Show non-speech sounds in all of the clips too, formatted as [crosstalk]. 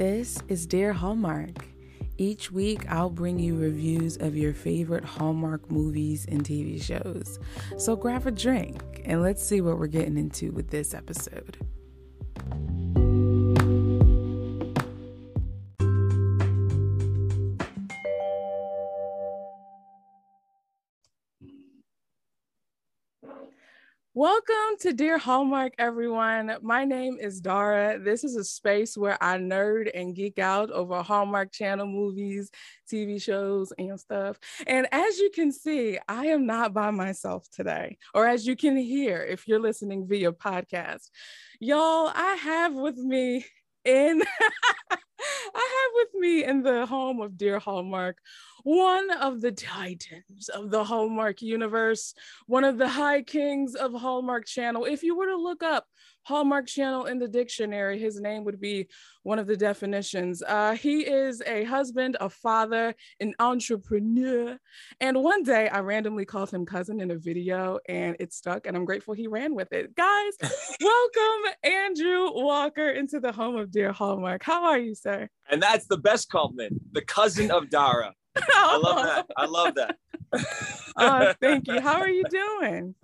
This is Dear Hallmark. Each week, I'll bring you reviews of your favorite Hallmark movies and TV shows. So grab a drink and let's see what we're getting into with this episode. Welcome to Dear Hallmark, everyone. My name is Dara. This is a space where I nerd and geek out over Hallmark Channel movies, TV shows, and stuff. And as you can see, I am not by myself today, or as you can hear if you're listening via podcast. Y'all, I have with me in [laughs] I have with me in the home of Dear Hallmark one of the titans of the Hallmark universe, one of the high kings of Hallmark Channel. If you were to look up Hallmark Channel in the dictionary, his name would be one of the definitions. Uh, he is a husband, a father, an entrepreneur. And one day I randomly called him cousin in a video and it stuck, and I'm grateful he ran with it. Guys, [laughs] welcome Andrew Walker into the home of Dear Hallmark. How are you, sir? And that's the best compliment, the cousin of Dara. I love [laughs] that. I love that. oh, thank you. How are you [laughs] doing?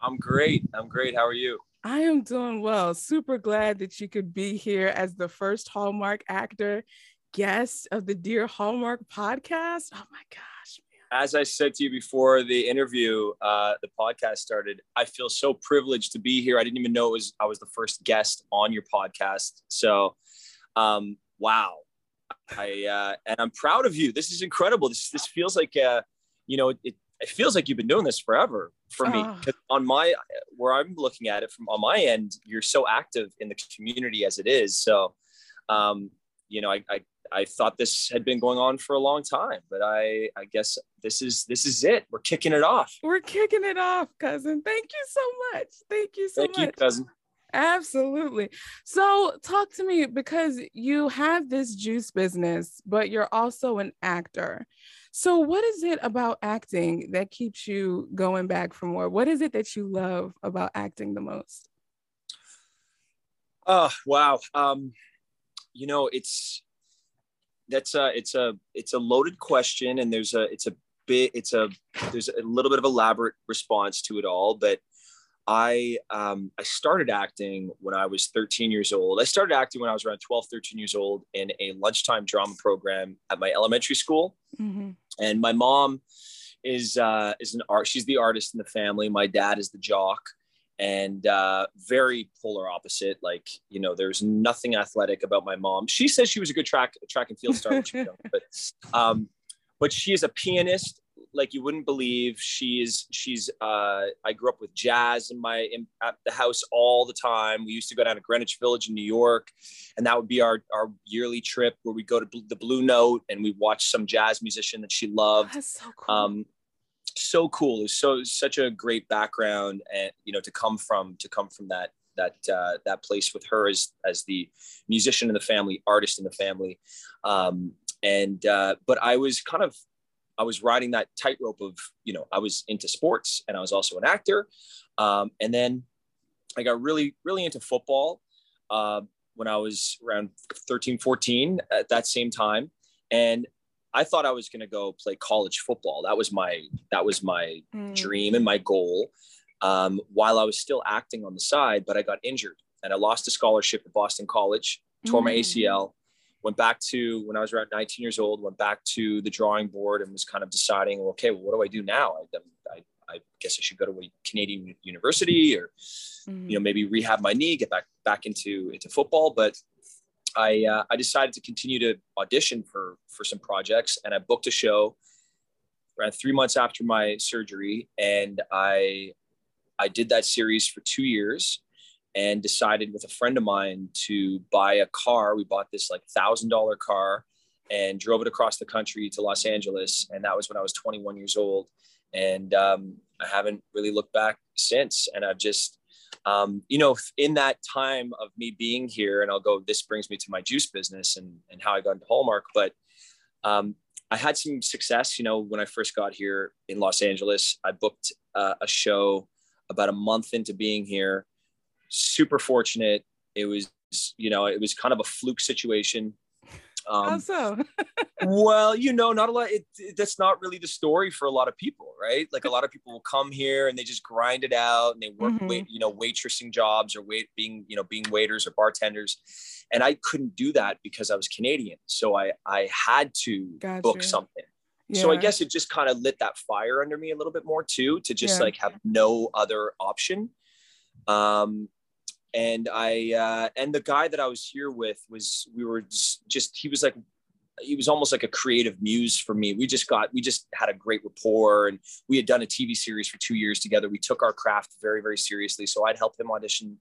I'm great. I'm great. How are you? I am doing well. Super glad that you could be here as the first Hallmark actor guest of the Dear Hallmark podcast. Oh my gosh. Man. As I said to you before the interview, uh, the podcast started, I feel so privileged to be here. I didn't even know it was I was the first guest on your podcast. So um, wow. I uh, and I'm proud of you. This is incredible. This this feels like uh, you know, it, it feels like you've been doing this forever for me. Oh. On my where I'm looking at it from on my end, you're so active in the community as it is. So, um, you know, I, I I thought this had been going on for a long time, but I I guess this is this is it. We're kicking it off. We're kicking it off, cousin. Thank you so much. Thank you so Thank much. you, cousin. Absolutely. So, talk to me because you have this juice business, but you're also an actor. So, what is it about acting that keeps you going back for more? What is it that you love about acting the most? Oh, wow. Um, you know, it's that's a it's a it's a loaded question and there's a it's a bit it's a there's a little bit of elaborate response to it all, but I um, I started acting when I was 13 years old. I started acting when I was around 12, 13 years old in a lunchtime drama program at my elementary school. Mm-hmm. And my mom is uh, is an art. She's the artist in the family. My dad is the jock, and uh, very polar opposite. Like you know, there's nothing athletic about my mom. She says she was a good track track and field star, [laughs] but um, but she is a pianist like you wouldn't believe. She's she's uh, I grew up with jazz in my in, at the house all the time. We used to go down to Greenwich Village in New York, and that would be our our yearly trip where we go to the Blue Note and we watch some jazz musician that she loved. That's so cool. Um, so cool. It's so such a great background, and you know to come from to come from that that uh, that place with her as as the musician in the family, artist in the family. Um, and uh, but I was kind of I was riding that tightrope of, you know, I was into sports and I was also an actor. Um, and then I got really, really into football uh, when I was around 13, 14 at that same time. And I thought I was going to go play college football. That was my, that was my mm. dream and my goal um, while I was still acting on the side, but I got injured and I lost a scholarship at Boston College, tore mm. my ACL went back to when I was around 19 years old, went back to the drawing board and was kind of deciding, okay, well, what do I do now? I, I, I guess I should go to a Canadian university or, mm-hmm. you know, maybe rehab my knee, get back, back into, into football. But I, uh, I decided to continue to audition for, for some projects and I booked a show around three months after my surgery. And I, I did that series for two years and decided with a friend of mine to buy a car. We bought this like thousand dollar car and drove it across the country to Los Angeles. And that was when I was 21 years old. And um, I haven't really looked back since. And I've just, um, you know, in that time of me being here, and I'll go, this brings me to my juice business and, and how I got into Hallmark. But um, I had some success, you know, when I first got here in Los Angeles. I booked uh, a show about a month into being here super fortunate. It was, you know, it was kind of a fluke situation. Um, How so? [laughs] well, you know, not a lot. It, it, that's not really the story for a lot of people, right? Like a lot of people will come here and they just grind it out and they work, mm-hmm. wait, you know, waitressing jobs or wait, being, you know, being waiters or bartenders. And I couldn't do that because I was Canadian. So I, I had to gotcha. book something. Yeah. So I guess it just kind of lit that fire under me a little bit more too, to just yeah. like have no other option. Um, and I uh, and the guy that I was here with was we were just, just he was like he was almost like a creative muse for me. We just got we just had a great rapport and we had done a TV series for two years together. We took our craft very very seriously. So I'd help him audition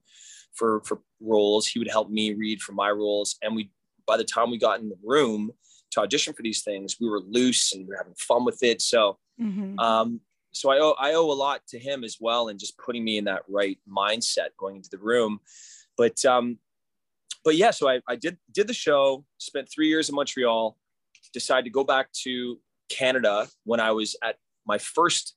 for for roles. He would help me read for my roles, and we by the time we got in the room to audition for these things, we were loose and we were having fun with it. So mm-hmm. um, so I owe I owe a lot to him as well, and just putting me in that right mindset going into the room. But um, but yeah, so I, I did did the show, spent three years in Montreal, decided to go back to Canada when I was at my first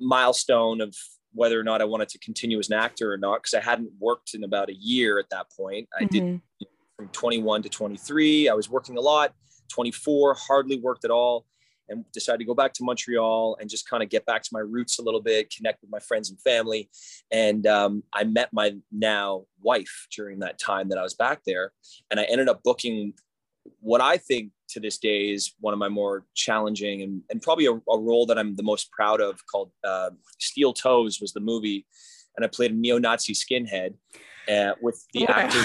milestone of whether or not I wanted to continue as an actor or not, because I hadn't worked in about a year at that point. I mm-hmm. did from 21 to 23. I was working a lot. 24, hardly worked at all and decided to go back to Montreal and just kind of get back to my roots a little bit, connect with my friends and family. And um, I met my now wife during that time that I was back there. And I ended up booking what I think to this day is one of my more challenging and, and probably a, a role that I'm the most proud of called uh, Steel Toes was the movie. And I played a neo-Nazi skinhead. Uh, with the actor.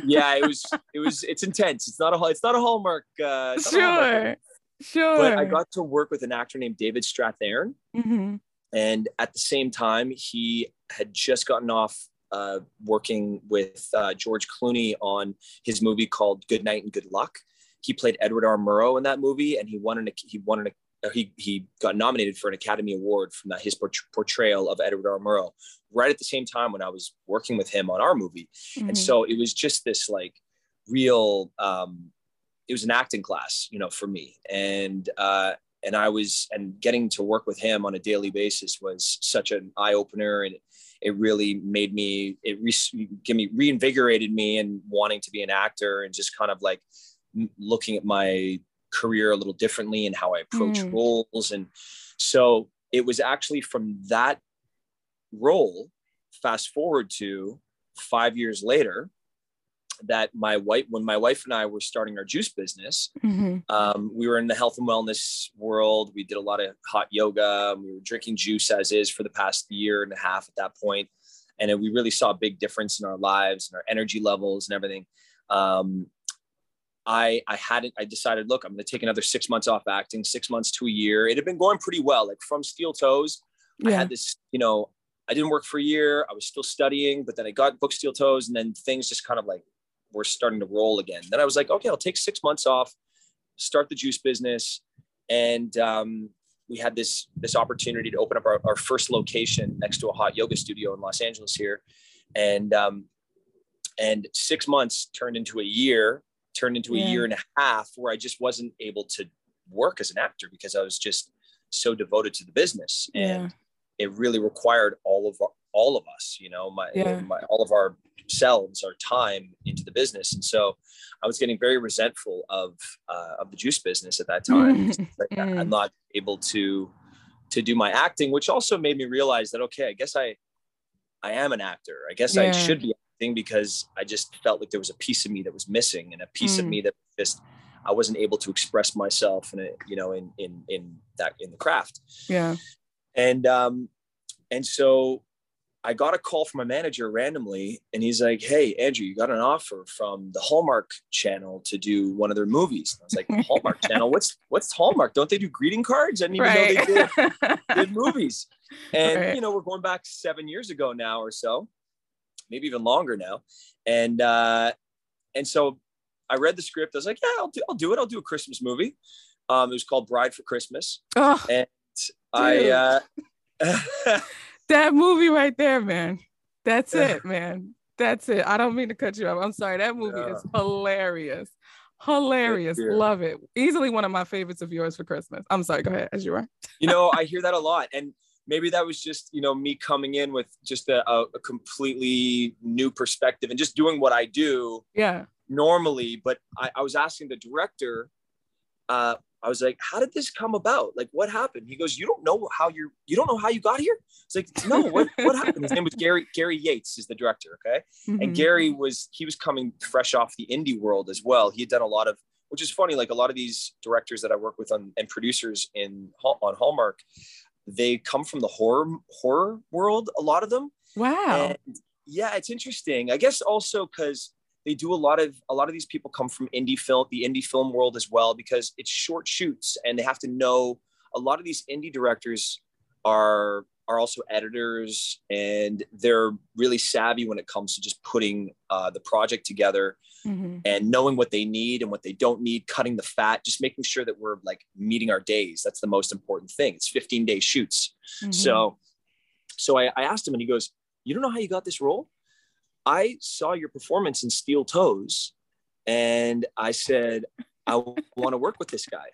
[laughs] yeah, it was it was it's intense. It's not a it's not a Hallmark. Uh, sure. Hallmark Sure. But I got to work with an actor named David Strathairn. Mm-hmm. And at the same time, he had just gotten off uh, working with uh, George Clooney on his movie called Good Night and Good Luck. He played Edward R. Murrow in that movie, and he won an he won an he he got nominated for an Academy Award from that his portrayal of Edward R. Murrow right at the same time when I was working with him on our movie, mm-hmm. and so it was just this like real um, it was an acting class, you know, for me. And uh, and I was and getting to work with him on a daily basis was such an eye opener, and it really made me it re- give me reinvigorated me and wanting to be an actor and just kind of like looking at my career a little differently and how I approach mm. roles. And so it was actually from that role, fast forward to five years later, that my wife, when my wife and I were starting our juice business, mm-hmm. um, we were in the health and wellness world. We did a lot of hot yoga. We were drinking juice as is for the past year and a half at that point, and we really saw a big difference in our lives and our energy levels and everything. Um, I I hadn't. I decided, look, I'm going to take another six months off acting, six months to a year. It had been going pretty well, like from Steel Toes. Yeah. I had this, you know, I didn't work for a year. I was still studying, but then I got book Steel Toes, and then things just kind of like we're starting to roll again. Then I was like, okay, I'll take six months off, start the juice business, and um, we had this this opportunity to open up our, our, first location next to a hot yoga studio in Los Angeles here, and um, and six months turned into a year, turned into a year and a half where I just wasn't able to work as an actor because I was just so devoted to the business and. It really required all of our, all of us, you know, my, yeah. my all of our selves our time into the business and so i was getting very resentful of uh, of the juice business at that time [laughs] like i'm mm. not able to to do my acting which also made me realize that okay i guess i i am an actor i guess yeah. i should be acting because i just felt like there was a piece of me that was missing and a piece mm. of me that just i wasn't able to express myself in a you know in in in that in the craft yeah and um and so I got a call from a manager randomly, and he's like, "Hey, Andrew, you got an offer from the Hallmark Channel to do one of their movies." And I was like, "Hallmark [laughs] Channel? What's what's Hallmark? Don't they do greeting cards? I didn't even right. know they did, [laughs] did movies." And right. you know, we're going back seven years ago now or so, maybe even longer now, and uh, and so I read the script. I was like, "Yeah, I'll do, I'll do it. I'll do a Christmas movie." Um, it was called Bride for Christmas, oh, and dude. I. Uh, [laughs] that movie right there, man. That's it, man. That's it. I don't mean to cut you off. I'm sorry. That movie yeah. is hilarious. Hilarious. Love it. Easily one of my favorites of yours for Christmas. I'm sorry. Go ahead. As you are. you know, I hear that a [laughs] lot. And maybe that was just, you know, me coming in with just a, a completely new perspective and just doing what I do. Yeah normally, but I, I was asking the director, uh, I was like, how did this come about? Like, what happened? He goes, you don't know how you're, you don't know how you got here. It's like, no, what, what happened? His name was Gary, Gary Yates is the director. Okay. Mm-hmm. And Gary was, he was coming fresh off the indie world as well. He had done a lot of, which is funny. Like a lot of these directors that I work with on, and producers in on Hallmark, they come from the horror, horror world. A lot of them. Wow. And yeah. It's interesting. I guess also cause they do a lot of a lot of these people come from indie film the indie film world as well because it's short shoots and they have to know a lot of these indie directors are are also editors and they're really savvy when it comes to just putting uh, the project together mm-hmm. and knowing what they need and what they don't need cutting the fat just making sure that we're like meeting our days that's the most important thing it's 15 day shoots mm-hmm. so so I, I asked him and he goes you don't know how you got this role I saw your performance in Steel Toes and I said, I want to work with this guy.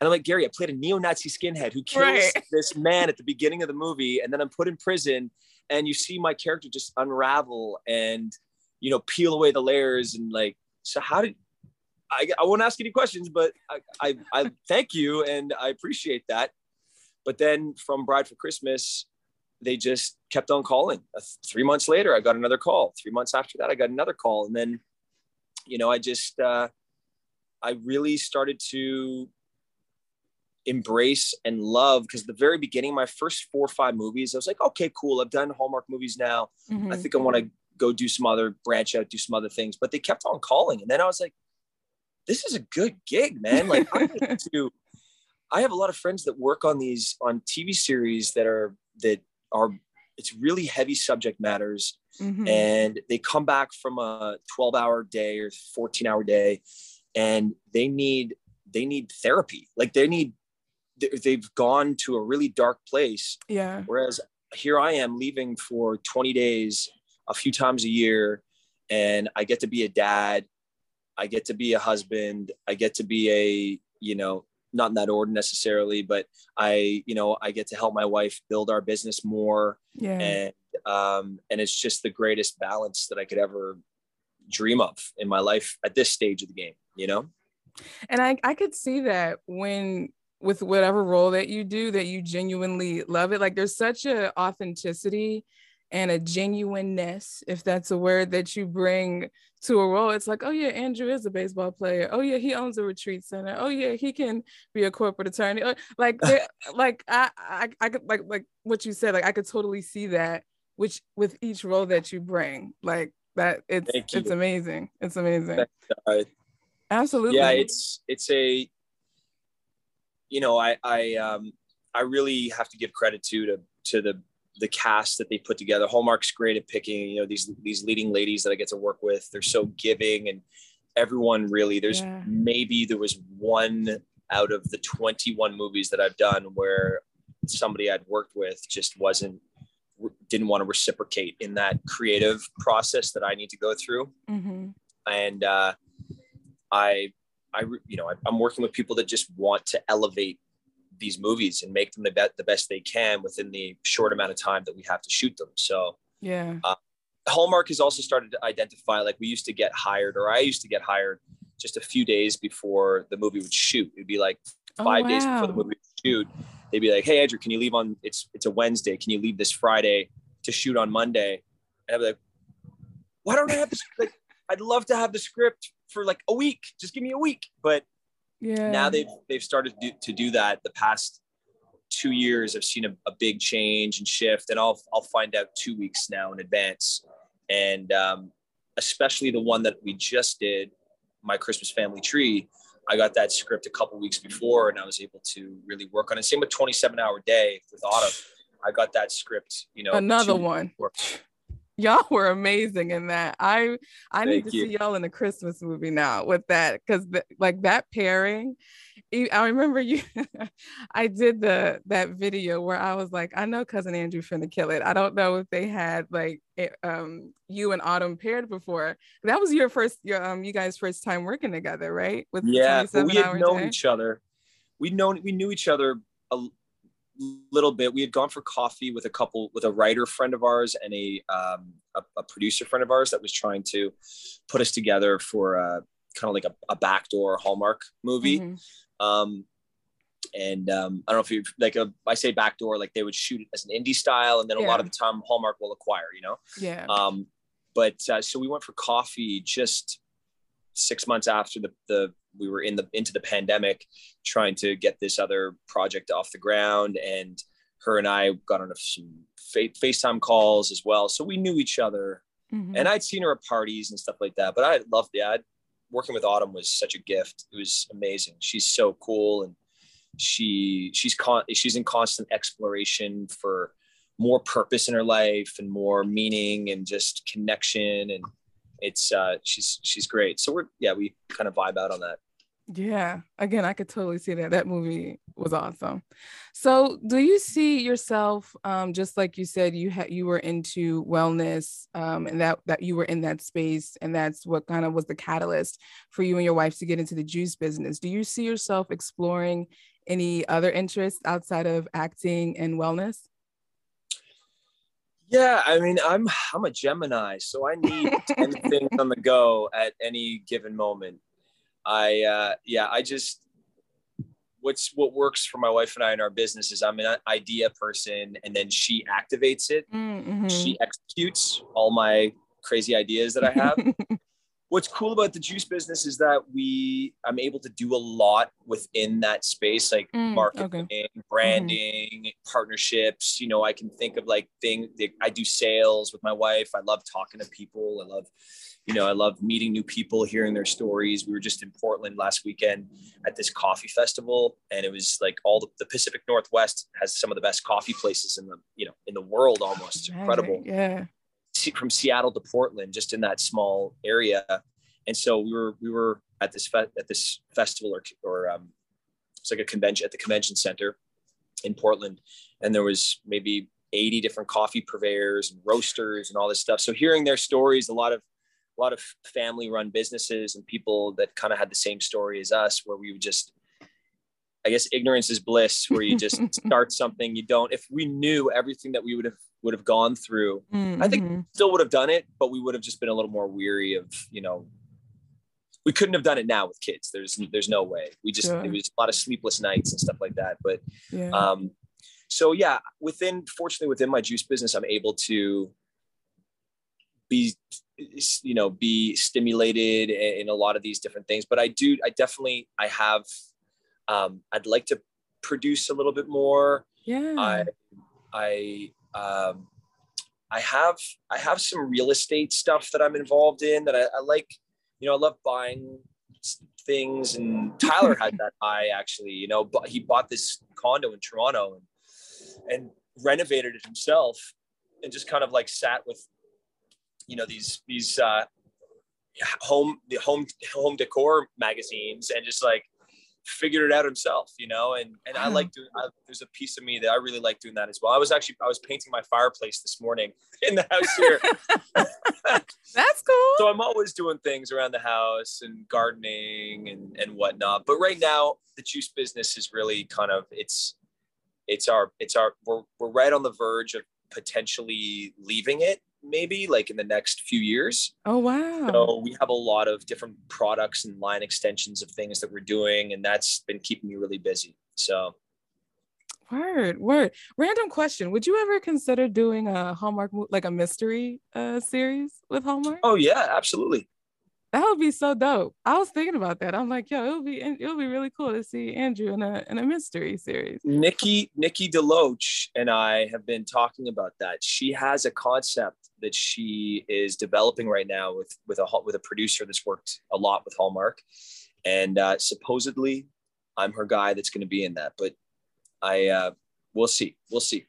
And I'm like, Gary, I played a neo-Nazi skinhead who kills right. [laughs] this man at the beginning of the movie. And then I'm put in prison and you see my character just unravel and, you know, peel away the layers. And like, so how did, I, I won't ask any questions, but I, I, I thank you. And I appreciate that. But then from Bride for Christmas, they just kept on calling. Uh, three months later, I got another call. Three months after that, I got another call. And then, you know, I just, uh, I really started to embrace and love because the very beginning, my first four or five movies, I was like, okay, cool. I've done Hallmark movies now. Mm-hmm. I think I want to go do some other branch out, do some other things. But they kept on calling. And then I was like, this is a good gig, man. Like I [laughs] to, I have a lot of friends that work on these on TV series that are that are it's really heavy subject matters mm-hmm. and they come back from a 12 hour day or 14 hour day and they need they need therapy. Like they need they've gone to a really dark place. Yeah. Whereas here i am leaving for 20 days a few times a year and i get to be a dad i get to be a husband i get to be a you know not in that order necessarily, but I, you know, I get to help my wife build our business more. Yeah. And, um, and it's just the greatest balance that I could ever dream of in my life at this stage of the game, you know? And I, I could see that when with whatever role that you do that you genuinely love it like there's such a authenticity and a genuineness, if that's a word that you bring to a role. It's like, oh yeah, Andrew is a baseball player. Oh yeah, he owns a retreat center. Oh yeah, he can be a corporate attorney. Oh, like, [laughs] like I, I, I could like like what you said. Like I could totally see that, which with each role that you bring, like that. It's it's amazing. It's amazing. Absolutely. Yeah, it's it's a. You know, I I um I really have to give credit to to to the the cast that they put together. Hallmark's great at picking, you know, these these leading ladies that I get to work with. They're so giving and everyone really there's yeah. maybe there was one out of the 21 movies that I've done where somebody I'd worked with just wasn't didn't want to reciprocate in that creative process that I need to go through. Mm-hmm. And uh, I, I, you know, I, I'm working with people that just want to elevate these movies and make them the, be- the best they can within the short amount of time that we have to shoot them. So yeah, uh, Hallmark has also started to identify like we used to get hired, or I used to get hired just a few days before the movie would shoot. It'd be like oh, five oh, wow. days before the movie would shoot. They'd be like, "Hey, Andrew, can you leave on? It's it's a Wednesday. Can you leave this Friday to shoot on Monday?" And I'd be like, "Why don't I have this? Like, I'd love to have the script for like a week. Just give me a week." But yeah. Now they've they've started to do, to do that. The past two years, I've seen a, a, big change and shift, and I'll I'll find out two weeks now in advance, and um, especially the one that we just did, my Christmas family tree. I got that script a couple weeks before, and I was able to really work on it. Same with 27 hour day with Autumn. I got that script, you know, another one. Before y'all were amazing in that. I I need to you. see y'all in a Christmas movie now with that because like that pairing. I remember you. [laughs] I did the that video where I was like, I know cousin Andrew finna kill it. I don't know if they had like it, um you and Autumn paired before. That was your first your um you guys first time working together, right? With yeah, we had known day? each other. We known we knew each other a little bit. We had gone for coffee with a couple, with a writer friend of ours and a um, a, a, producer friend of ours that was trying to put us together for a, kind of like a, a backdoor Hallmark movie. Mm-hmm. Um, and um, I don't know if you like a, I say backdoor, like they would shoot it as an indie style, and then yeah. a lot of the time Hallmark will acquire, you know. Yeah. Um, but uh, so we went for coffee just six months after the the we were in the into the pandemic trying to get this other project off the ground and her and I got on some FaceTime calls as well. So we knew each other mm-hmm. and I'd seen her at parties and stuff like that, but I loved it. working with Autumn was such a gift. It was amazing. She's so cool. And she, she's con she's in constant exploration for more purpose in her life and more meaning and just connection. And it's uh, she's she's great. So we're yeah, we kind of vibe out on that. Yeah, again, I could totally see that. That movie was awesome. So, do you see yourself, um, just like you said, you had you were into wellness, um, and that that you were in that space, and that's what kind of was the catalyst for you and your wife to get into the juice business. Do you see yourself exploring any other interests outside of acting and wellness? Yeah, I mean, I'm I'm a Gemini, so I need 10 [laughs] things on the go at any given moment. I uh yeah, I just what's what works for my wife and I in our business is I'm an idea person and then she activates it. Mm-hmm. She executes all my crazy ideas that I have. [laughs] what's cool about the juice business is that we I'm able to do a lot within that space, like mm, marketing, okay. branding, mm-hmm. partnerships. You know, I can think of like things. I do sales with my wife. I love talking to people. I love, you know, I love meeting new people, hearing their stories. We were just in Portland last weekend at this coffee festival, and it was like all the, the Pacific Northwest has some of the best coffee places in the you know in the world. Almost it's incredible. Yeah from Seattle to Portland, just in that small area. And so we were we were at this fe- at this festival or or um, it's like a convention at the convention center in Portland, and there was maybe 80 different coffee purveyors and roasters and all this stuff. So hearing their stories, a lot of a lot of family run businesses and people that kind of had the same story as us, where we would just I guess ignorance is bliss, where you just [laughs] start something you don't. If we knew everything that we would have would have gone through, mm-hmm. I think mm-hmm. still would have done it, but we would have just been a little more weary of you know. We couldn't have done it now with kids. There's there's no way. We just sure. it was a lot of sleepless nights and stuff like that. But yeah. um, so yeah, within fortunately within my juice business, I'm able to be you know be stimulated in a lot of these different things. But I do I definitely I have um, I'd like to produce a little bit more. Yeah. I, I, um, I have, I have some real estate stuff that I'm involved in that I, I like, you know, I love buying things and Tyler had that [laughs] eye actually, you know, but he bought this condo in Toronto and, and renovated it himself and just kind of like sat with, you know, these, these, uh, home, the home, home decor magazines and just like figured it out himself, you know, and, and I like doing, I, there's a piece of me that I really like doing that as well. I was actually, I was painting my fireplace this morning [laughs] in the house here. [laughs] That's cool. So I'm always doing things around the house and gardening and, and whatnot. But right now the juice business is really kind of, it's, it's our, it's our, we're, we're right on the verge of potentially leaving it maybe like in the next few years. Oh wow. So we have a lot of different products and line extensions of things that we're doing and that's been keeping me really busy. So Word, word. Random question. Would you ever consider doing a Hallmark like a mystery uh series with Hallmark? Oh yeah, absolutely. That would be so dope. I was thinking about that. I'm like, yo, it'll be it'll be really cool to see Andrew in a in a mystery series. Nikki Nikki DeLoach and I have been talking about that. She has a concept that she is developing right now with with a with a producer that's worked a lot with Hallmark, and uh, supposedly I'm her guy that's going to be in that. But I uh, we'll see, we'll see.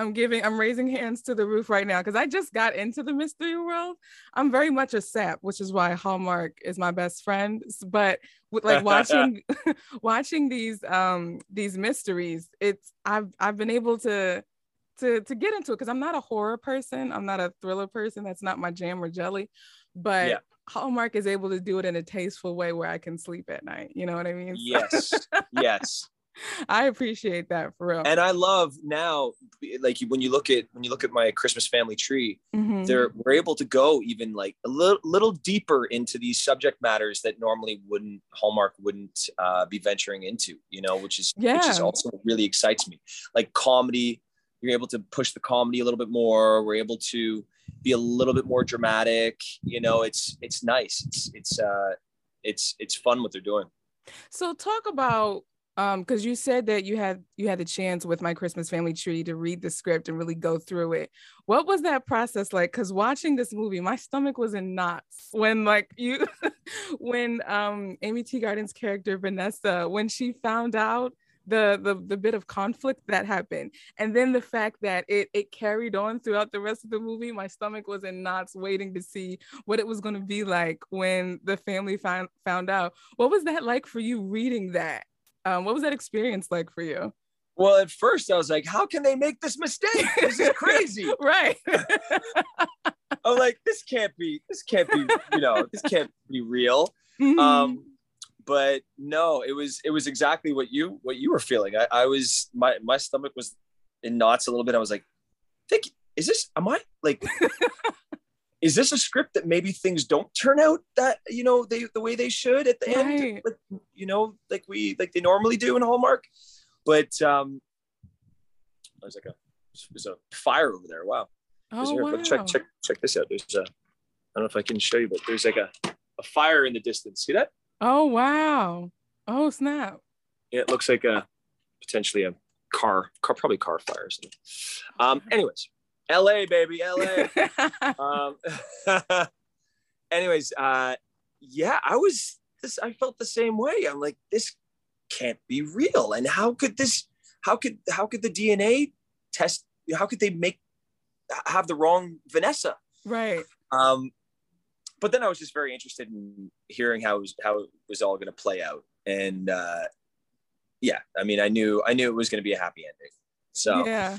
I'm giving, I'm raising hands to the roof right now because I just got into the mystery world. I'm very much a sap, which is why Hallmark is my best friend. But with like [laughs] watching, [laughs] watching these um these mysteries, it's I've I've been able to to to get into it because I'm not a horror person. I'm not a thriller person. That's not my jam or jelly. But yeah. Hallmark is able to do it in a tasteful way where I can sleep at night. You know what I mean? Yes. [laughs] yes. [laughs] I appreciate that for real. And I love now, like when you look at when you look at my Christmas family tree, Mhm. they're we're able to go even like a little little deeper into these subject matters that normally wouldn't Hallmark wouldn't uh, be venturing into, you know, which is yeah. which is also really excites me. Like comedy, you're able to push the comedy a little bit more. We're able to be a little bit more dramatic. You know, it's it's nice. It's it's uh it's it's fun what they're doing. So talk about um because you said that you had you had the chance with my Christmas family tree to read the script and really go through it. What was that process like? Because watching this movie, my stomach was in knots when like you [laughs] when um Aimee Teegarden's character Vanessa, when she found out the, the the bit of conflict that happened and then the fact that it it carried on throughout the rest of the movie my stomach was in knots waiting to see what it was going to be like when the family found found out what was that like for you reading that um, what was that experience like for you Well, at first I was like, how can they make this mistake? This is crazy. [laughs] right [laughs] I'm like, this can't be, this can't be, you know, this can't be real. Mhm. Um, but no, it was, it was exactly what you, what you were feeling. I, I was, my, my stomach was in knots a little bit. I was like, think, is this, am I like, [laughs] is this a script that maybe things don't turn out that, you know, they, the way they should at the end, Right. like, you know, like we, like they normally do in Hallmark. But, um, there's like a, there's a fire over there. Wow. Oh there- wow check check check this out. There's a I don't know if I can show you, but there's like a, a fire in the distance. See that? oh wow oh snap it looks like a potentially a car, car probably car fire. or something. Um, anyways, LA baby, LA. [laughs] um, [laughs] anyways, uh, yeah, I was this. I felt the same way. I'm like, this can't be real. And how could this? How could how could the DNA test? How could they make have the wrong Vanessa? right Um, but then I was just very interested in hearing how it was, how it was all going to play out, and uh, yeah, I mean, I knew I knew it was going to be a happy ending. So yeah.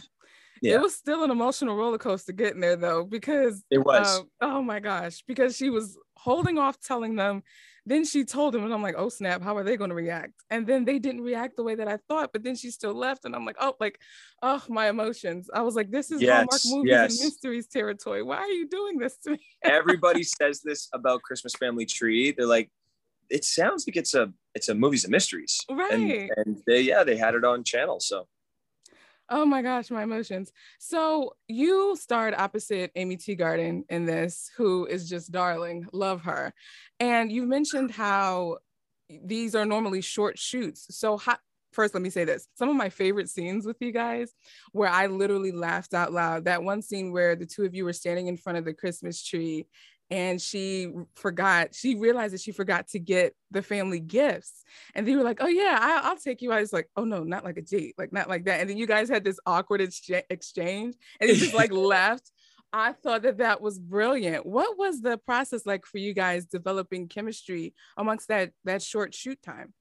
Yeah. It was still an emotional roller coaster getting there though, because it was. um, oh my gosh, because she was holding off telling them. Then she told them, and I'm like, oh snap, how are they going to react? And then they didn't react the way that I thought, but then she still left, and I'm like, oh, like, oh, my emotions. I was like, this is Hallmark Yes, movies yes. and mysteries territory. Why are you doing this to me? [laughs] Everybody says this about Christmas Family Tree. They're like, it sounds like it's a it's a movies and mysteries, Right. and and they yeah they had it on channel. So Oh my gosh, my emotions. So you starred opposite Aimee Teegarden in this, who is just darling. Love her. And you mentioned how these are normally short shoots. So how, first, let me say this. Some of my favorite scenes with you guys where I literally laughed out loud. That one scene where the two of you were standing in front of the Christmas tree and she forgot, she realized that she forgot to get the family gifts. And they were like, oh yeah, I, I'll take you. I was like, oh no, not like a date, like not like that. And then you guys had this awkward excha- exchange and you just like [laughs] left I thought that that was brilliant. What was the process like for you guys developing chemistry amongst that that short shoot time?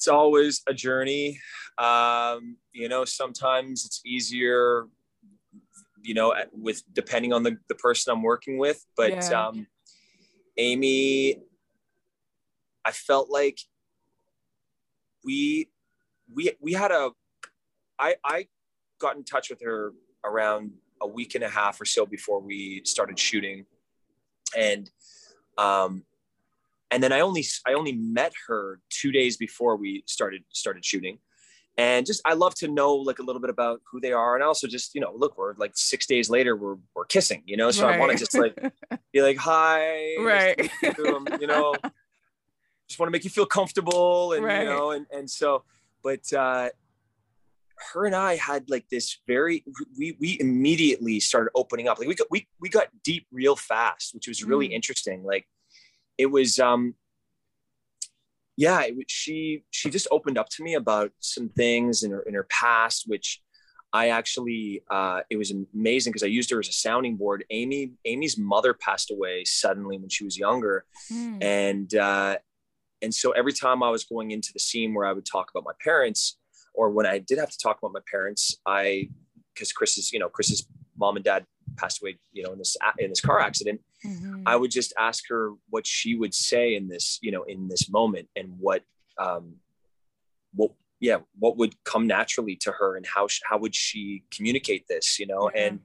it's always a journey. Um, you know, sometimes it's easier, you know, with depending on the, the person I'm working with. But Yeah. um, Aimee, I felt like we we we had a I I got in touch with her around a week and a half or so before we started shooting, and um, and then I only I only met her two days before we started started shooting, and just I love to know like a little bit about who they are, and also just you know look we're like six days later we're we're kissing, you know, so I want to just like be like hi, right. you, um, you know, [laughs] just want to make you feel comfortable, and Right. you know, and and so, but uh, her and I had like this very we we immediately started opening up, like we got we we got deep real fast, which was really Mm. interesting, like it was um yeah it, she she just opened up to me about some things in her in her past which i actually uh it was amazing because i used her as a sounding board aimee aimee's mother passed away suddenly when she was younger Mm. and uh and so every time i was going into the scene where i would talk about my parents or when i did have to talk about my parents i because chris's you know chris's mom and dad passed away you know in this in this car accident Mhm. I would just ask her what she would say in this, you know, in this moment and what, um, what yeah what would come naturally to her and how how would she communicate this you know yeah. and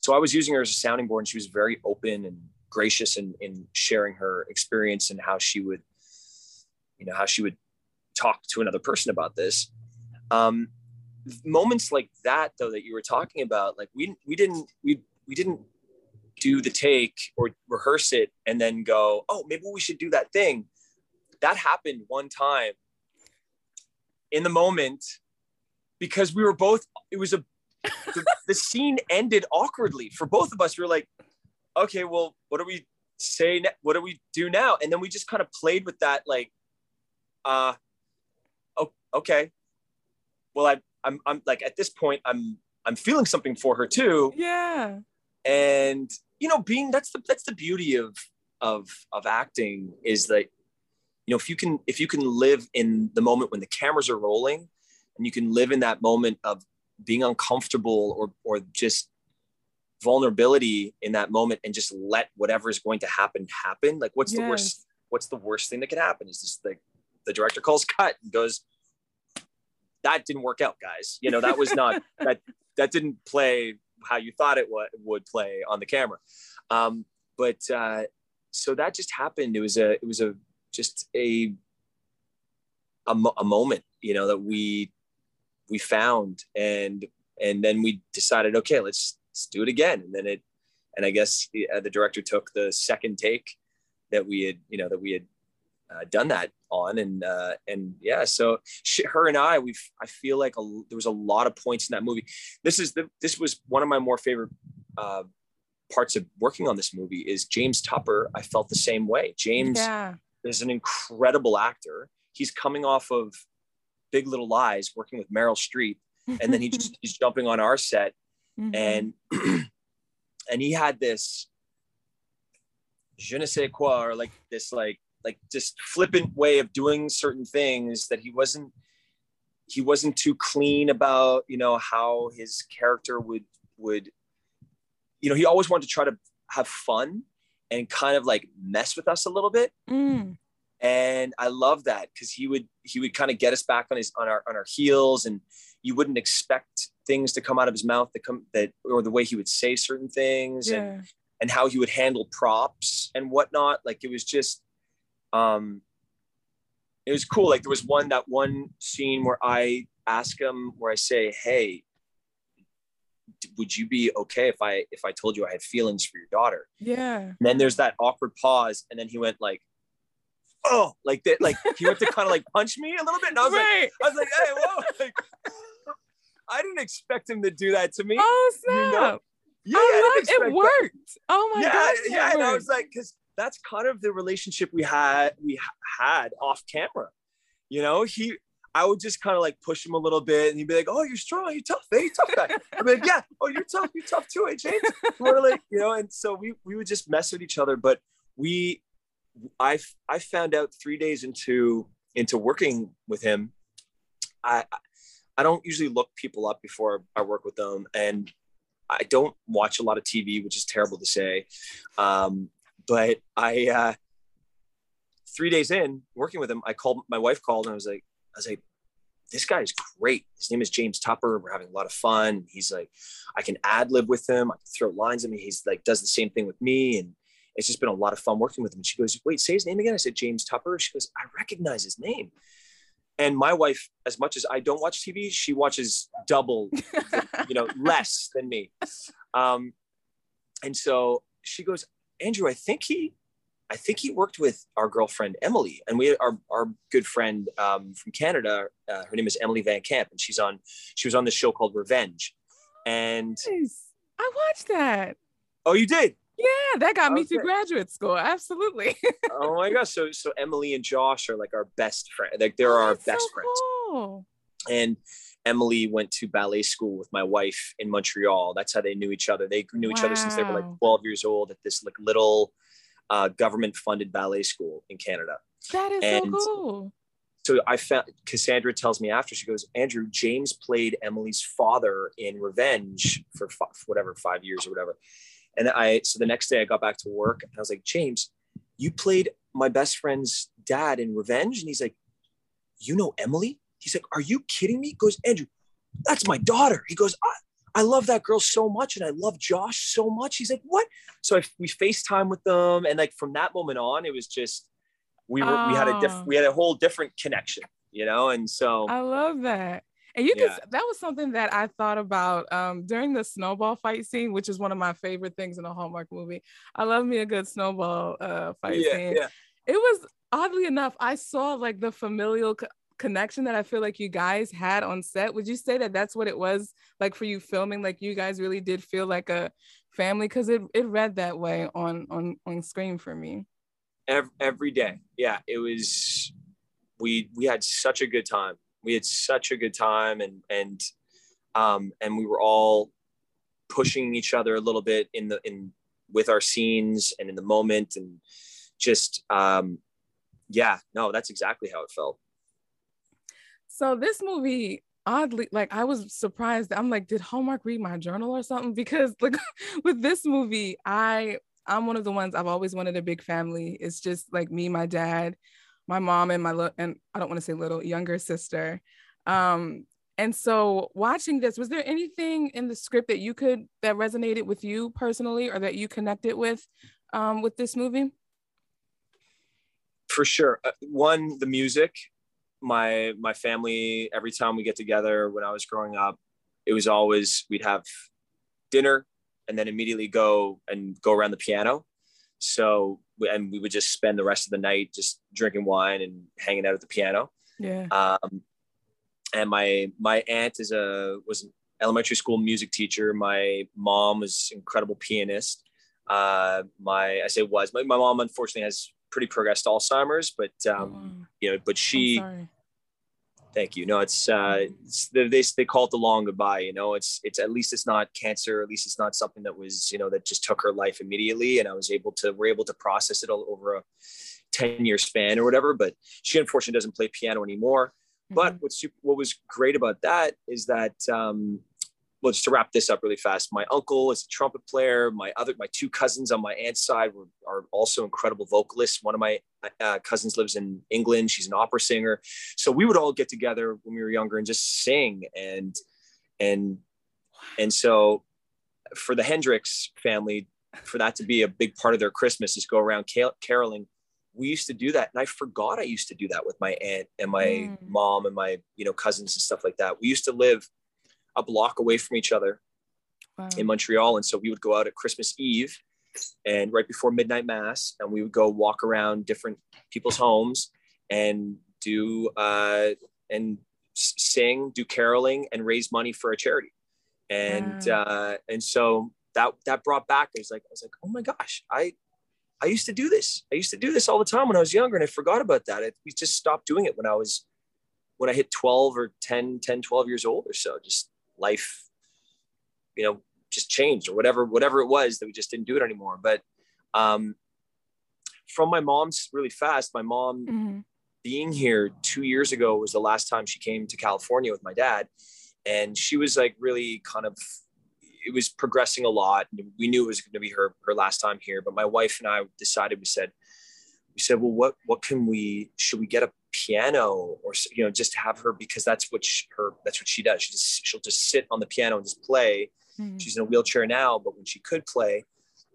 so i was using her as a sounding board and she was very open and gracious in in sharing her experience and how she would you know how she would talk to another person about this um moments like that though that you were talking about like we we didn't we we didn't do the take or rehearse it and then go oh maybe we should do that thing that happened one time in the moment because we were both it was a the, [laughs] the scene ended awkwardly for both of us we were like okay well what do we say what do we do now and then we just kind of played with that like uh oh, okay well i I'm I'm like at this point I'm I'm feeling something for her too. Yeah. And you know, being that's the that's the beauty of of of acting is that you know if you can if you can live in the moment when the cameras are rolling and you can live in that moment of being uncomfortable or or just vulnerability in that moment and just let whatever is going to happen happen like what's yes. the worst what's the worst thing that could happen is this like the director calls cut and goes that didn't work out, guys. You know, that was not [laughs] that that didn't play how you thought it w- would play on the camera. Um, but uh, so that just happened. It was a it was a just a a, mo- a moment, you know, that we we found and and then we decided, okay, let's let's do it again. And then it and I guess the, uh, the director took the second take that we had, you know, that we had uh, done that on. And uh, and yeah so she, her and i we've i feel like a, there was a lot of points in that movie. This is the this was one of my more favorite uh, parts of working on this movie is james tupper i felt the same way. James yeah. is an incredible actor. He's coming off of big little lies working with meryl streep and then he [laughs] just, he's jumping on our set. Mm-hmm. and [clears throat] and he had this je ne sais quoi or like this like like just flippant way of doing certain things that he wasn't he wasn't too clean about you know how his character would would you know he always wanted to try to have fun and kind of like mess with us a little bit mm. and i love that because he would he would kind of get us back on his on our on our heels and you wouldn't expect things to come out of his mouth that come that or the way he would say certain things yeah. and and how he would handle props and whatnot like it was just um, it was cool. Like there was one that one scene where I ask him where I say, "Hey, would you be okay if I if I told you I had feelings for your daughter?" Yeah. And then there's that awkward pause, and then he went like, "Oh," like that. Like he went to kind of like punch me a little bit, and I was right. like, I was like, "Hey, whoa!" [laughs] Like, I didn't expect him to do that to me. Oh snap! You know? Yeah, I I it worked. That. Oh my yeah, god! Yeah, and I was like, because that's kind of the relationship we had we had off camera. You know, he I would just kind of like push him a little bit and he'd be like, Oh, you're strong, you're tough, hey, tough guy. I'd be like, Yeah, oh, you're tough, you're tough too, hey James. We're like, you know, and so we we would just mess with each other. But we I I found out three days into into working with him. I I don't usually look people up before I work with them. And I don't watch a lot of TV, which is terrible to say. Um, but I, uh, three days in working with him, I called my wife called and I was like, I was like, this guy is great. His name is James Tupper. We're having a lot of fun. He's like, I can ad lib with him. I can throw lines at me. He's like, does the same thing with me. And it's just been a lot of fun working with him. And she goes, wait, say his name again. I said, James Tupper. She goes, I recognize his name. And my wife, as much as I don't watch TV, she watches double, [laughs] you know, less than me. Um, and so she goes, Andrew, I think he, I think he worked with our girlfriend Emily, and we our our good friend um, from Canada. Uh, her name is Emily VanCamp, and she's on she was on this show called Revenge. And nice. I watched that. Oh, you did? Yeah, that got me through graduate school. Absolutely. [laughs] oh my gosh! So so Emily and Josh are like our best friend. Like they're oh, our best so friends. Cool. And Emily went to ballet school with my wife in Montreal. That's how they knew each other. They knew each wow. other since they were like 12 years old at this like little uh, government funded ballet school in Canada. That is and so cool. So I found Cassandra tells me after she goes, Andrew James played Emily's father in Revenge for, for whatever five years or whatever. And I so the next day I got back to work and I was like, James, you played my best friend's dad in Revenge, and he's like, you know Emily? He's like, "Are you kidding me?" He goes, Andrew, that's my daughter. He goes, I, I love that girl so much, and I love Josh so much. He's like, "What?" So I, we FaceTime with them, and like from that moment on, it was just we were we had a different we had a whole different connection, you know. And so I love that. And you yeah. can that was something that I thought about um, during the snowball fight scene, which is one of my favorite things in a Hallmark movie. I love me a good snowball uh, fight yeah, scene. Yeah. It was oddly enough, I saw like the familial connection that I feel like you guys had on set. Would you say that that's what it was like for you filming? Like you guys really did feel like a family because it it read that way on on on screen for me. Every, every day, yeah, it was. We we had such a good time we had such a good time and and um, and we were all pushing each other a little bit in the in with our scenes and in the moment and just um, yeah no that's exactly how it felt so this movie oddly like i was surprised i'm like did hallmark read my journal or something [laughs] because like [laughs] with this movie i i'm one of the ones i've always wanted a big family it's just like me my dad my mom and my little and I don't want to say little younger sister. Um, and so watching this, was there anything in the script that you could that resonated with you personally or that you connected with um, with this movie? For sure. Uh, one, the music. My my family, every time we get together when I was growing up, it was always we'd have dinner and then immediately go and go around the piano. So and we would just spend the rest of the night just drinking wine and hanging out at the piano. Yeah. Um, and my my aunt is a was an elementary school music teacher. My mom was incredible pianist. Uh, my I say was my, my mom unfortunately has pretty progressed Alzheimer's, but um, oh. you know, but she Thank you. No, it's uh, it's, they they call it the long goodbye. You know, it's it's at least it's not cancer. At least it's not something that was you know that just took her life immediately. And I was able to we're able to process it all over a ten year span or whatever. But she unfortunately doesn't play piano anymore. Mm-hmm. But what's what was great about that is that um, well, just to wrap this up really fast, my uncle is a trumpet player. My other, my two cousins on my aunt's side were, are also incredible vocalists. One of my uh, cousins lives in England. She's an opera singer. So we would all get together when we were younger and just sing. And, and, and so for the Hendrix family, for that to be a big part of their Christmas is go around caroling. We used to do that. And I forgot I used to do that with my aunt and my mm. mom and my, you know, cousins and stuff like that. We used to live a block away from each other wow. in Montreal. And so we would go out at Christmas Eve and right before midnight mass, and we would go walk around different people's homes and do uh, and sing, do caroling, and raise money for a charity. And wow. uh, and so that that brought back. I was like, I was like, oh my gosh, I I used to do this. I used to do this all the time when I was younger, and I forgot about that. It, we just stopped doing it when I was when I hit 12 or 10, 10, 12 years old or so. Just life, you know, just changed or whatever, whatever it was that we just didn't do it anymore. But um, from my mom's really fast, my mom mm-hmm. being here two years ago was the last time she came to California with my dad. And she was like really kind of it was progressing a lot. We knew it was going to be her her last time here, but my wife and I decided we said we said, well, what what can we should we get a piano or you know just have her because that's what she, her that's what she does. She just she'll just sit on the piano and just play. Mm-hmm. she's in a wheelchair now but when she could play.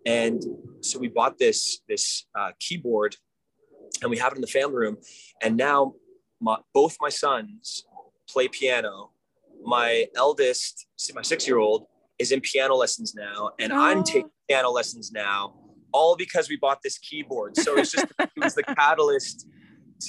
And so we bought this this uh, keyboard and we have it in the family room. And now my, both my sons play piano. My eldest my six year old is in piano lessons now and oh. i'm taking piano lessons now all because we bought this keyboard. So it's just it was the catalyst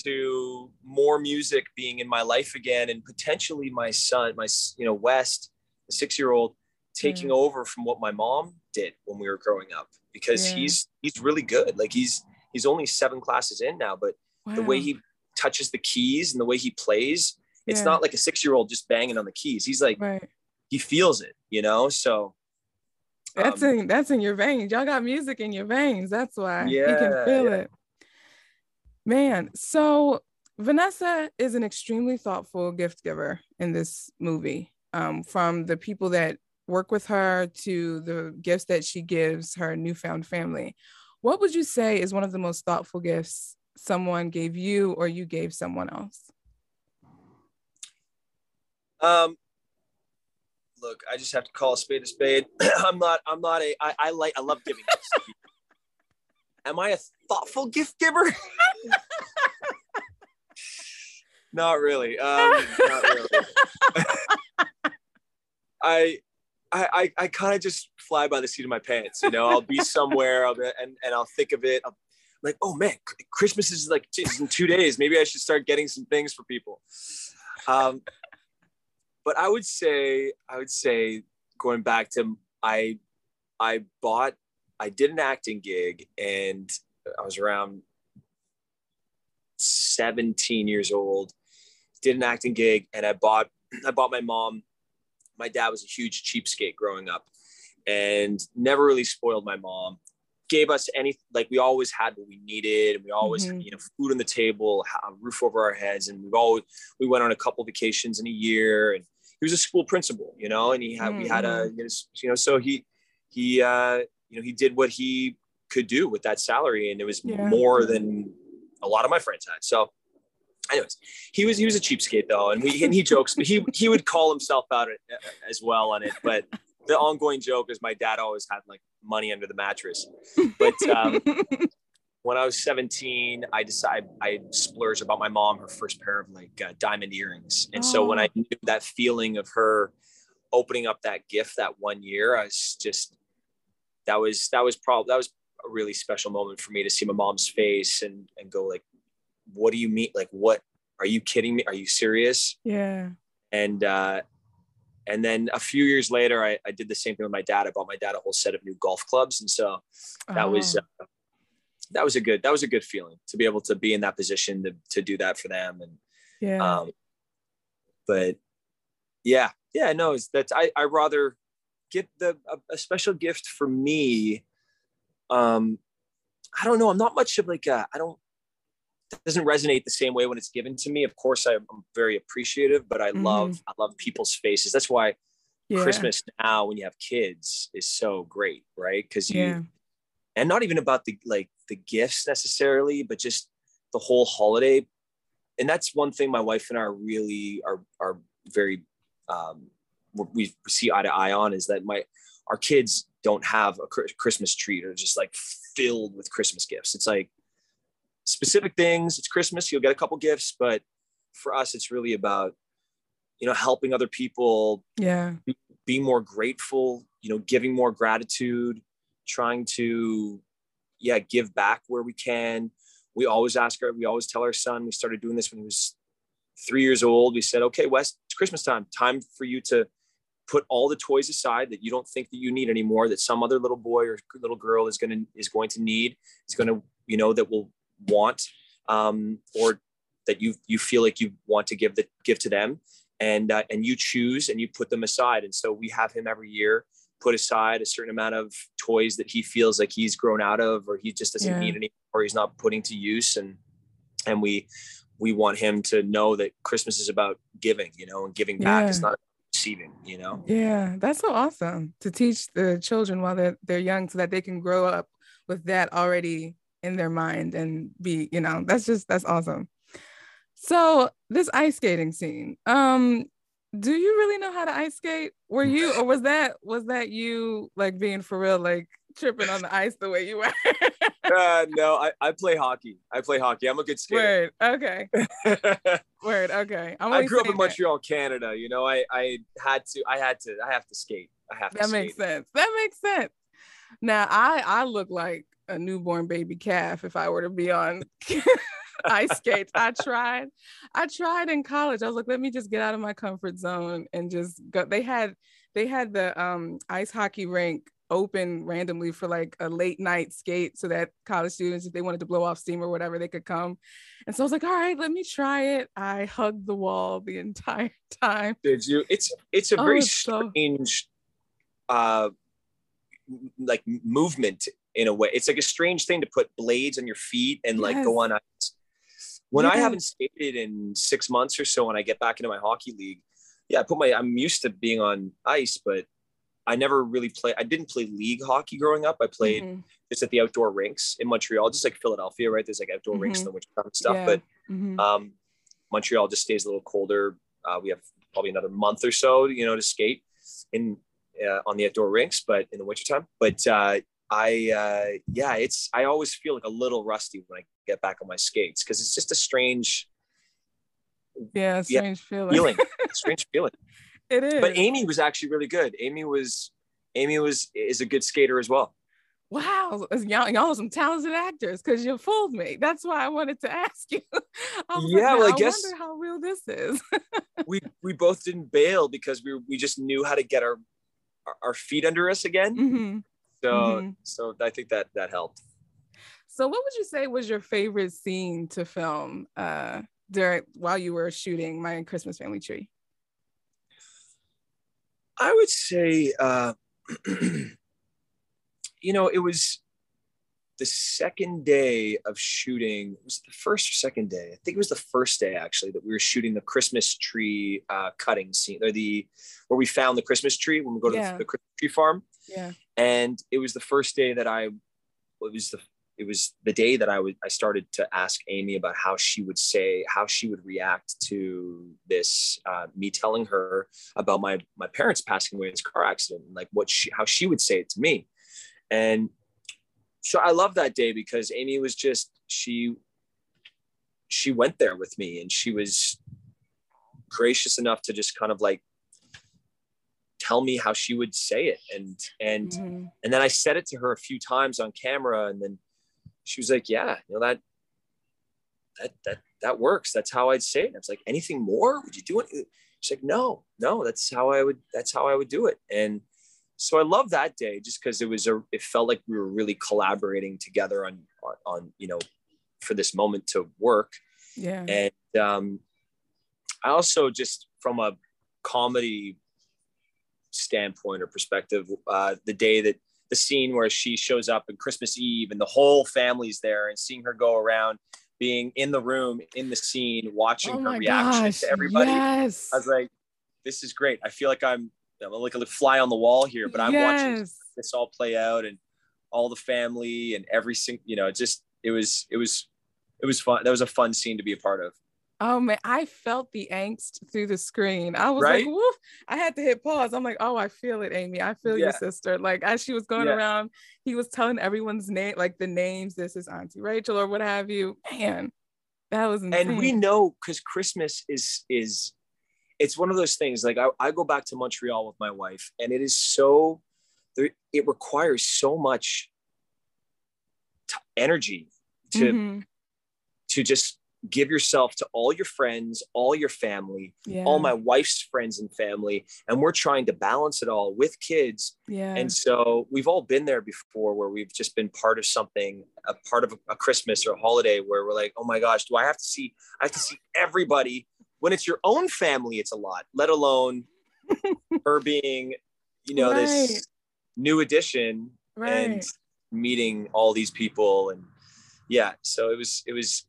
to more music being in my life again and potentially my son my you know west the six year old taking mm. over from what my mom did when we were growing up because yeah. he's he's really good like he's he's only seven classes in now but wow. the way he touches the keys and the way he plays it's yeah. not like a six year old just banging on the keys he's like right. he feels it you know so that's um, in that's in your veins y'all got music in your veins that's why yeah, he can feel yeah. it Man, so Vanessa is an extremely thoughtful gift giver in this movie. Um, from the people that work with her to the gifts that she gives her newfound family. What would you say is one of the most thoughtful gifts someone gave you or you gave someone else? Um, look, I just have to call a spade a spade. [clears throat] I'm not. I'm not a. I, I like. I love giving gifts. Am I a thoughtful gift giver? [laughs] not really. Um, not really. [laughs] I, I, I kind of just fly by the seat of my pants. You know, I'll be somewhere I'll be, and and I'll think of it. I'm like, oh man, Christmas is like in two days. Maybe I should start getting some things for people. Um, but I would say, I would say, going back to I, I bought, I did an acting gig, and I was around 17 years old. Did an acting gig, and I bought, I bought my mom. My dad was a huge cheapskate growing up, and never really spoiled my mom gave us any like we always had what we needed and we always mm-hmm. had, you know food on the table a roof over our heads and we've always we went on a couple vacations in a year and he was a school principal, you know, and he had mm-hmm. we had a you know so he he uh, you know he did what he could do with that salary, and it was yeah. more than a lot of my friends had. So, anyways, he was he was a cheapskate though, and we and he jokes, but he he would call himself out as well on it, but. The ongoing joke is my dad always had like money under the mattress, but um, [laughs] when I was 17, I decided I splurged about my mom her first pair of like uh, diamond earrings. And oh. so when I oh. knew that feeling of her opening up that gift that one year, I was just that was that was probably that was a really special moment for me to see my mom's face and and go like, what do you mean? Like, what are you kidding me? Are you serious? Yeah. And uh, and then a few years later, I, I did the same thing with my dad. I bought my dad a whole set of new golf clubs, and so that oh. was uh, that was a good that was a good feeling to be able to be in that position to to do that for them and yeah um but yeah yeah no it's that's i i rather get the a, a, special gift for me um i don't know i'm not much of like a i don't it doesn't resonate the same way when it's given to me of course i'm very appreciative but i mm-hmm. love i love people's faces that's why yeah. christmas now when you have kids is so great right because you yeah and not even about the like the gifts necessarily, but just the whole holiday. And that's one thing my wife and I are really are are very um, we see eye to eye on is that my our kids don't have a Christmas tree or just like filled with Christmas gifts. It's like specific things. It's Christmas, you'll get a couple gifts, but for us, it's really about you know helping other people. Yeah, be, be more grateful. You know, giving more gratitude trying to yeah give back where we can we always ask our we always tell our son we started doing this when he was three years old we said okay wes it's christmas time time for you to put all the toys aside that you don't think that you need anymore that some other little boy or little girl is going to is going to need is going to you know that will want um, or that you you feel like you want to give the give to them and uh, and you choose and you put them aside and so we have him every year put aside a certain amount of toys that he feels like he's grown out of or he just doesn't yeah. need anymore or he's not putting to use and and we we want him to know that christmas is about giving you know and giving back yeah. is not receiving you know yeah that's so awesome to teach the children while they're they're young so that they can grow up with that already in their mind and be you know that's just that's awesome so this ice skating scene um do you really know how to ice skate? Were you, or was that was that you like being for real, like tripping on the ice the way you [laughs] were? uh, no, I, I play hockey. I play hockey. I'm a good skater. Word. Okay. [laughs] Word. Okay. i grew up in Montreal, Canada. You know, I I had to. I had to. I have to skate. I have to. That makes sense. That makes sense. Now I I look like a newborn baby calf if I were to be on [laughs] ice skates. I tried. I tried in college. I was like, let me just get out of my comfort zone and just go. They had they had the um, ice hockey rink open randomly for like a late night skate so that college students if they wanted to blow off steam or whatever they could come. And so i was like all right let me try it. I hugged the wall the entire [laughs] time. Did you? It's it's a oh, very strange so... uh like movement in a way. It's like a strange thing to put blades on your feet and like go on ice. When yeah. I haven't skated in six months or so, when I get back into my hockey league, yeah, I put my, I'm used to being on ice, but I never really play. I didn't play league hockey growing up. I played mm-hmm. just at the outdoor rinks in Montreal, just like Philadelphia, right? There's like outdoor mm-hmm. rinks in the and stuff, yeah. but mm-hmm. um, Montreal just stays a little colder. Uh, we have probably another month or so, you know, to skate in uh, on the outdoor rinks, but in the wintertime. But uh, I, uh, yeah, it's, I always feel like a little rusty when I get back on my skates because it's just a strange, yeah, strange yeah, feeling. feeling. [laughs] strange feeling. It is. But Aimee was actually really good. Aimee was, Aimee was, is a good skater as well. Wow, y'all, y'all are some talented actors because you fooled me. That's why I wanted to [laughs] ask you. I yeah, like, well, I, I guess wonder how real this is. [laughs] we we both didn't bail because we we just knew how to get our our feet under us again. Mm-hmm. So mm-hmm. so I think that that helped. So what would you say was your favorite scene to film uh during while you were shooting my Christmas family tree? I would say uh [clears throat] you know, it was the second day of shooting was the first or second day? I think it was the first day actually that we were shooting the christmas tree uh, cutting scene or the where we found the christmas tree when we go to yeah. the, the, christmas tree farm. Yeah. And it was the first day that i it was the it was the day that i would i started to ask aimee about how she would say how she would react to this uh, me telling her about my my parents passing away in this car accident and like what she how she would say it to me and so I love that day because Aimee was just she she went there with me and she was gracious enough to just kind of like tell me how she would say it and and mm-hmm. and then I said it to her a few times on camera and then she was like yeah you know that that that that works. That's how I'd say it. And I was like anything more? Would you do it? She's like no no that's how I would that's how I would do it. And so I love that day just because it was a it felt like we were really collaborating together on, on, on you know for this moment to work. Yeah. And um I also just from a comedy standpoint or perspective, uh the day that the scene where she shows up on Christmas Eve and the whole family's there and seeing her go around being in the room in the scene watching oh her reaction gosh, to everybody. Yes. I was like, this is great. I feel like I'm I'm like a fly on the wall here, but I'm yes. watching this all play out and all the family and every single, you know, just it was it was it was fun. That was a fun scene to be a part of. Oh man, I felt the angst through the screen. I was right? like, woof. I had to hit pause. I'm like, oh, I feel it, Aimee. I feel yeah. your sister. Like as she was going yeah. around, he was telling everyone's name, like the names. This is Auntie Rachel or what have you. Man, that was insane. And we know because Christmas is is it's one of those things like I, I go back to Montreal with my wife and it is so it requires so much t- energy to mm-hmm. to just give yourself to all your friends all your family yeah. all my wife's friends and family and we're trying to balance it all with kids yeah and so we've all been there before where we've just been part of something a part of a, a christmas or a holiday where we're like oh my gosh do i have to see i have to see everybody when it's your own family, it's a lot, let alone [laughs] her being, you know, right. this new addition right. and meeting all these people. And yeah, so it was, it was,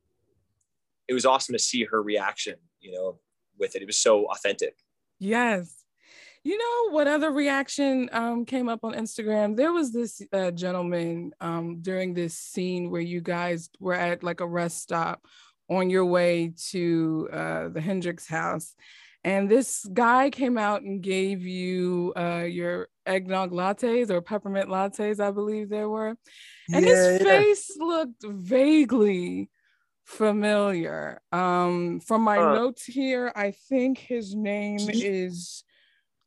it was awesome to see her reaction, you know, with it. It was so authentic. Yes. You know what other reaction um, came up on Instagram? There was this uh, gentleman um, during this scene where you guys were at like a rest stop on your way to uh, the Hendrix house. And this guy came out and gave you uh, your eggnog lattes or peppermint lattes, I believe there were. And yeah, his face looked vaguely familiar. Um, from my uh, notes here, I think his name is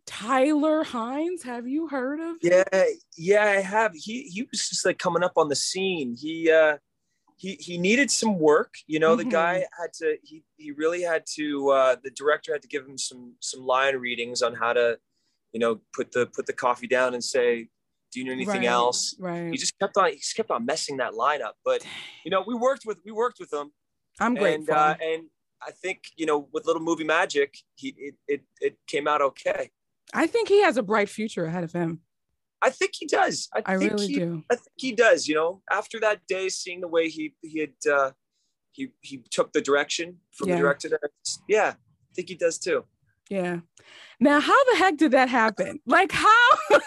Tyler Hynes. Have you heard of? Yeah, yeah, I have. He he was just like coming up on the scene. He uh he he needed some work you know mm-hmm. the guy had to he he really had to uh, the director had to give him some some line readings on how to you know put the put the coffee down and say do you need anything right, else right he just kept on he just kept on messing that line up but you know we worked with we worked with him i'm grateful and, uh, and i think you know with little movie magic he it, it it came out okay i think he has a bright future ahead of him I think he does. I, I think really he, do. I think he does. You know, after that day, seeing the way he he had uh, he he took the direction from yeah. the director. Yeah, I think he does too. Yeah. Now, how the heck did that happen? Like how? [laughs]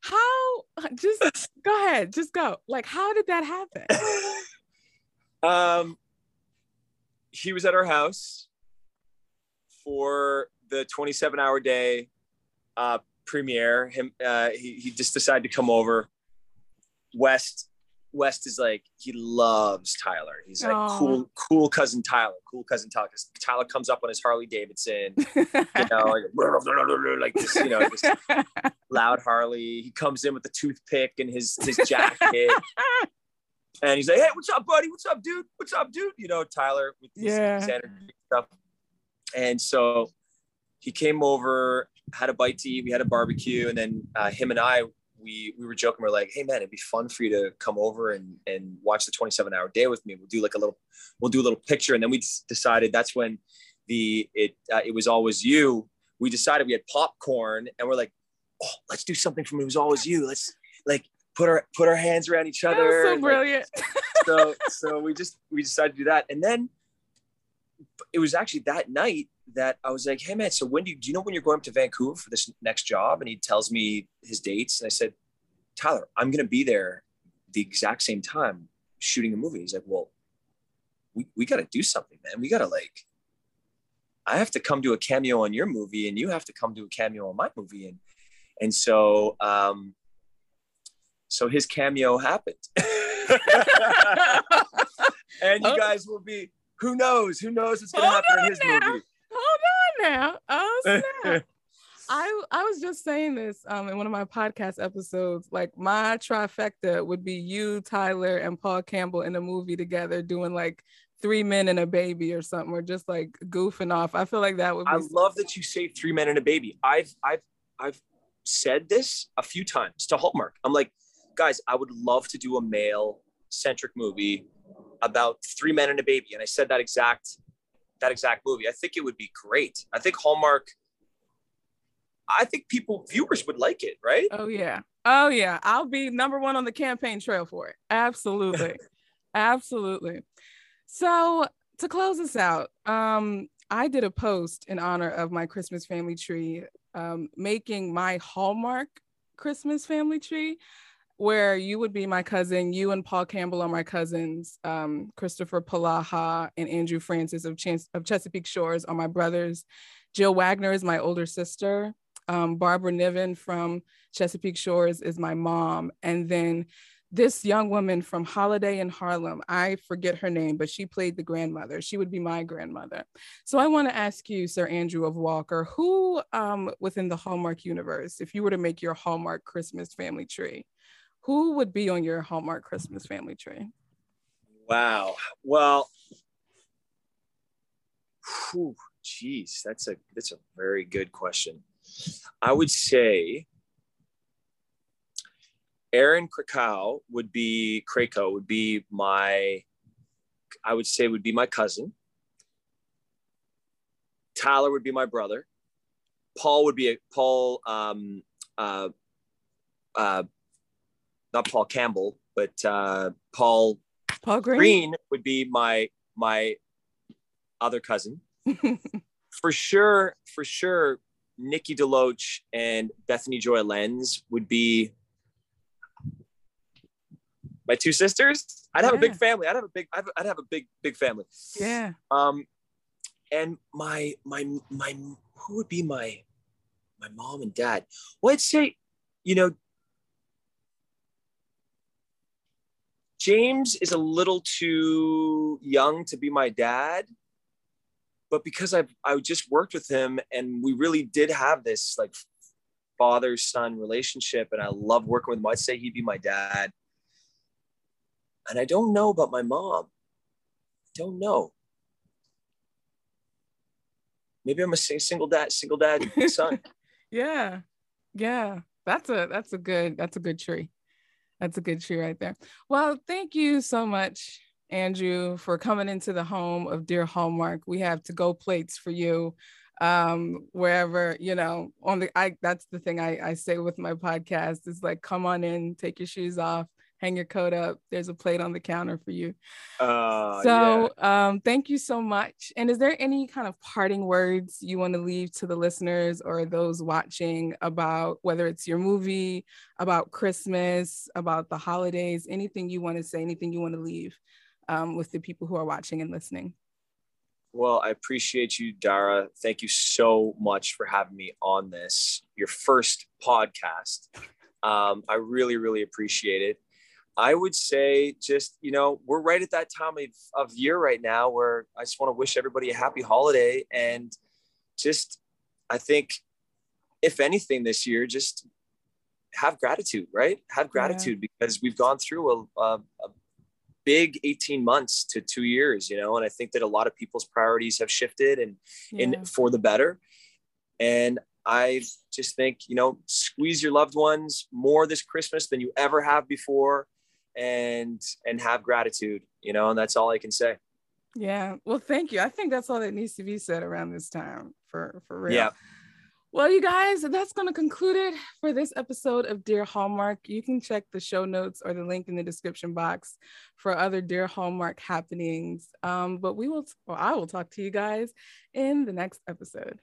how? Just go ahead. Just go. Like how did that happen? [laughs] um, he was at our house for the 27 hour day uh, premiere. Him, uh, he, he just decided to come over. West, West is like he loves Tyler. He's like Aw. cool, cool cousin Tyler, cool cousin Tyler. 'Cause Tyler comes up on his Harley Davidson, [laughs] you know, like, [laughs] like this, you know, this [laughs] loud Harley. He comes in with the toothpick and his his jacket, and he's like, "Hey, what's up, buddy? What's up, dude? What's up, dude?" You know, Tyler with his, Yeah. his energy and stuff. And so he came over, had a bite to eat. We had a barbecue, and then uh, him and I, we we were joking. We're like, "Hey, man, it'd be fun for you to come over and and watch the 27 hour day with me. We'll do like a little, we'll do a little picture." And then we decided that's when the it uh, it was always you. We decided we had popcorn, and we're like, "Oh, let's do something from it was always you. Let's like." Put our put our hands around each other. so and, like, so so we just we decided to do that and then it was actually that night that i was like hey man so when do you do you know when you're going up to vancouver for this next job? And he tells me his dates and i said tyler i'm going to be there the exact same time shooting a movie. He's like well we, we got to do something man. We got to like i have to come to a cameo on your movie and you have to come to a cameo on my movie. And and so um so his cameo happened. [laughs] And you guys will be who knows who knows what's going to Hold happen in his now. movie Hold on now. Oh [laughs] snap. I I was just saying this um in one of my podcast episodes. Like my trifecta would be you, Tyler, and Paul Campbell in a movie together doing like three men and a baby or something, or just like goofing off. I feel like that would be i love that you say three men and a baby i've i've i've said this a few times to hallmark i'm like guys i would love to do a male centric movie about three men and a baby and i said that exact that exact movie i think it would be great i think hallmark i think people viewers would like it right Oh yeah. Oh yeah. I'll be number one on the campaign trail for it. Absolutely. [laughs] Absolutely. So to close this out, um, I did a post in honor of my Christmas family tree, um, making my Hallmark Christmas family tree, where you would be my cousin, you and Paul Campbell are my cousins, um, Kristoffer Polaha and Andrew Francis of, of Chesapeake Shores are my brothers. Jill Wagner is my older sister. Um, Barbara Niven from Chesapeake Shores is my mom. And then this young woman from Holiday in Harlem, I forget her name, but she played the grandmother. She would be my grandmother. So I want to ask you, Sir Andrew of Walker, who um, within the Hallmark universe, if you were to make your Hallmark Christmas family tree, who would be on your Hallmark Christmas family tree? Wow. Well, geez, that's a that's a very good question. I would say Erin Krakow would be Krakow would be my I would say would be my cousin. Tyler would be my brother. Paul would be a Paul um uh uh not Paul Campbell, but uh Paul Paul Greene? Greene would be my my other cousin. [laughs] For sure, for sure, Nikki DeLoach and Bethany Joy Lenz would be my two sisters. I'd have a big family. I'd have a big. I'd I'd have a big big family. yeah. Um, and my my my who would be my my mom and dad? Well, I'd say, you know, James is a little too young to be my dad, but because I've I just worked with him and we really did have this like father son relationship, and I love working with him. I'd say he'd be my dad. And I don't know about my mom. Don't know. Maybe I'm a single dad, single dad [laughs] son. Yeah. Yeah. That's a that's a good that's a good tree. That's a good tree right there. Well, thank you so much, Andrew, for coming into the home of Dear Hallmark. We have to go plates for you um wherever you know on the i that's the thing i i say with my podcast is like come on in take your shoes off hang your coat up there's a plate on the counter for you Uh, so um, thank you so much. And is there any kind of parting words you want to leave to the listeners or those watching about whether it's your movie, about Christmas, about the holidays, anything you want to say, anything you want to leave um, with the people who are watching and listening? Well, I appreciate you, Dara. Thank you so much for having me on this, your first podcast. Um, I really, really appreciate it. I would say just, you know, we're right at that time of, of year right now where I just want to wish everybody a happy holiday. And just, I think, if anything this year, just have gratitude, right? Have gratitude yeah. because we've gone through a, a, a big 18 months to two years, you know, and I think that a lot of people's priorities have shifted and, yeah. and for the better. And I just think, you know, squeeze your loved ones more this Christmas than you ever have before and and have gratitude, you know, and that's all I can say. Yeah. Well, thank you. I think that's all that needs to be said around this time for for real. Yeah. Well, you guys, that's going to conclude it for this episode of Dear Hallmark. You can check the show notes or the link in the description box for other Dear Hallmark happenings. Um, but we will, well, I will talk to you guys in the next episode.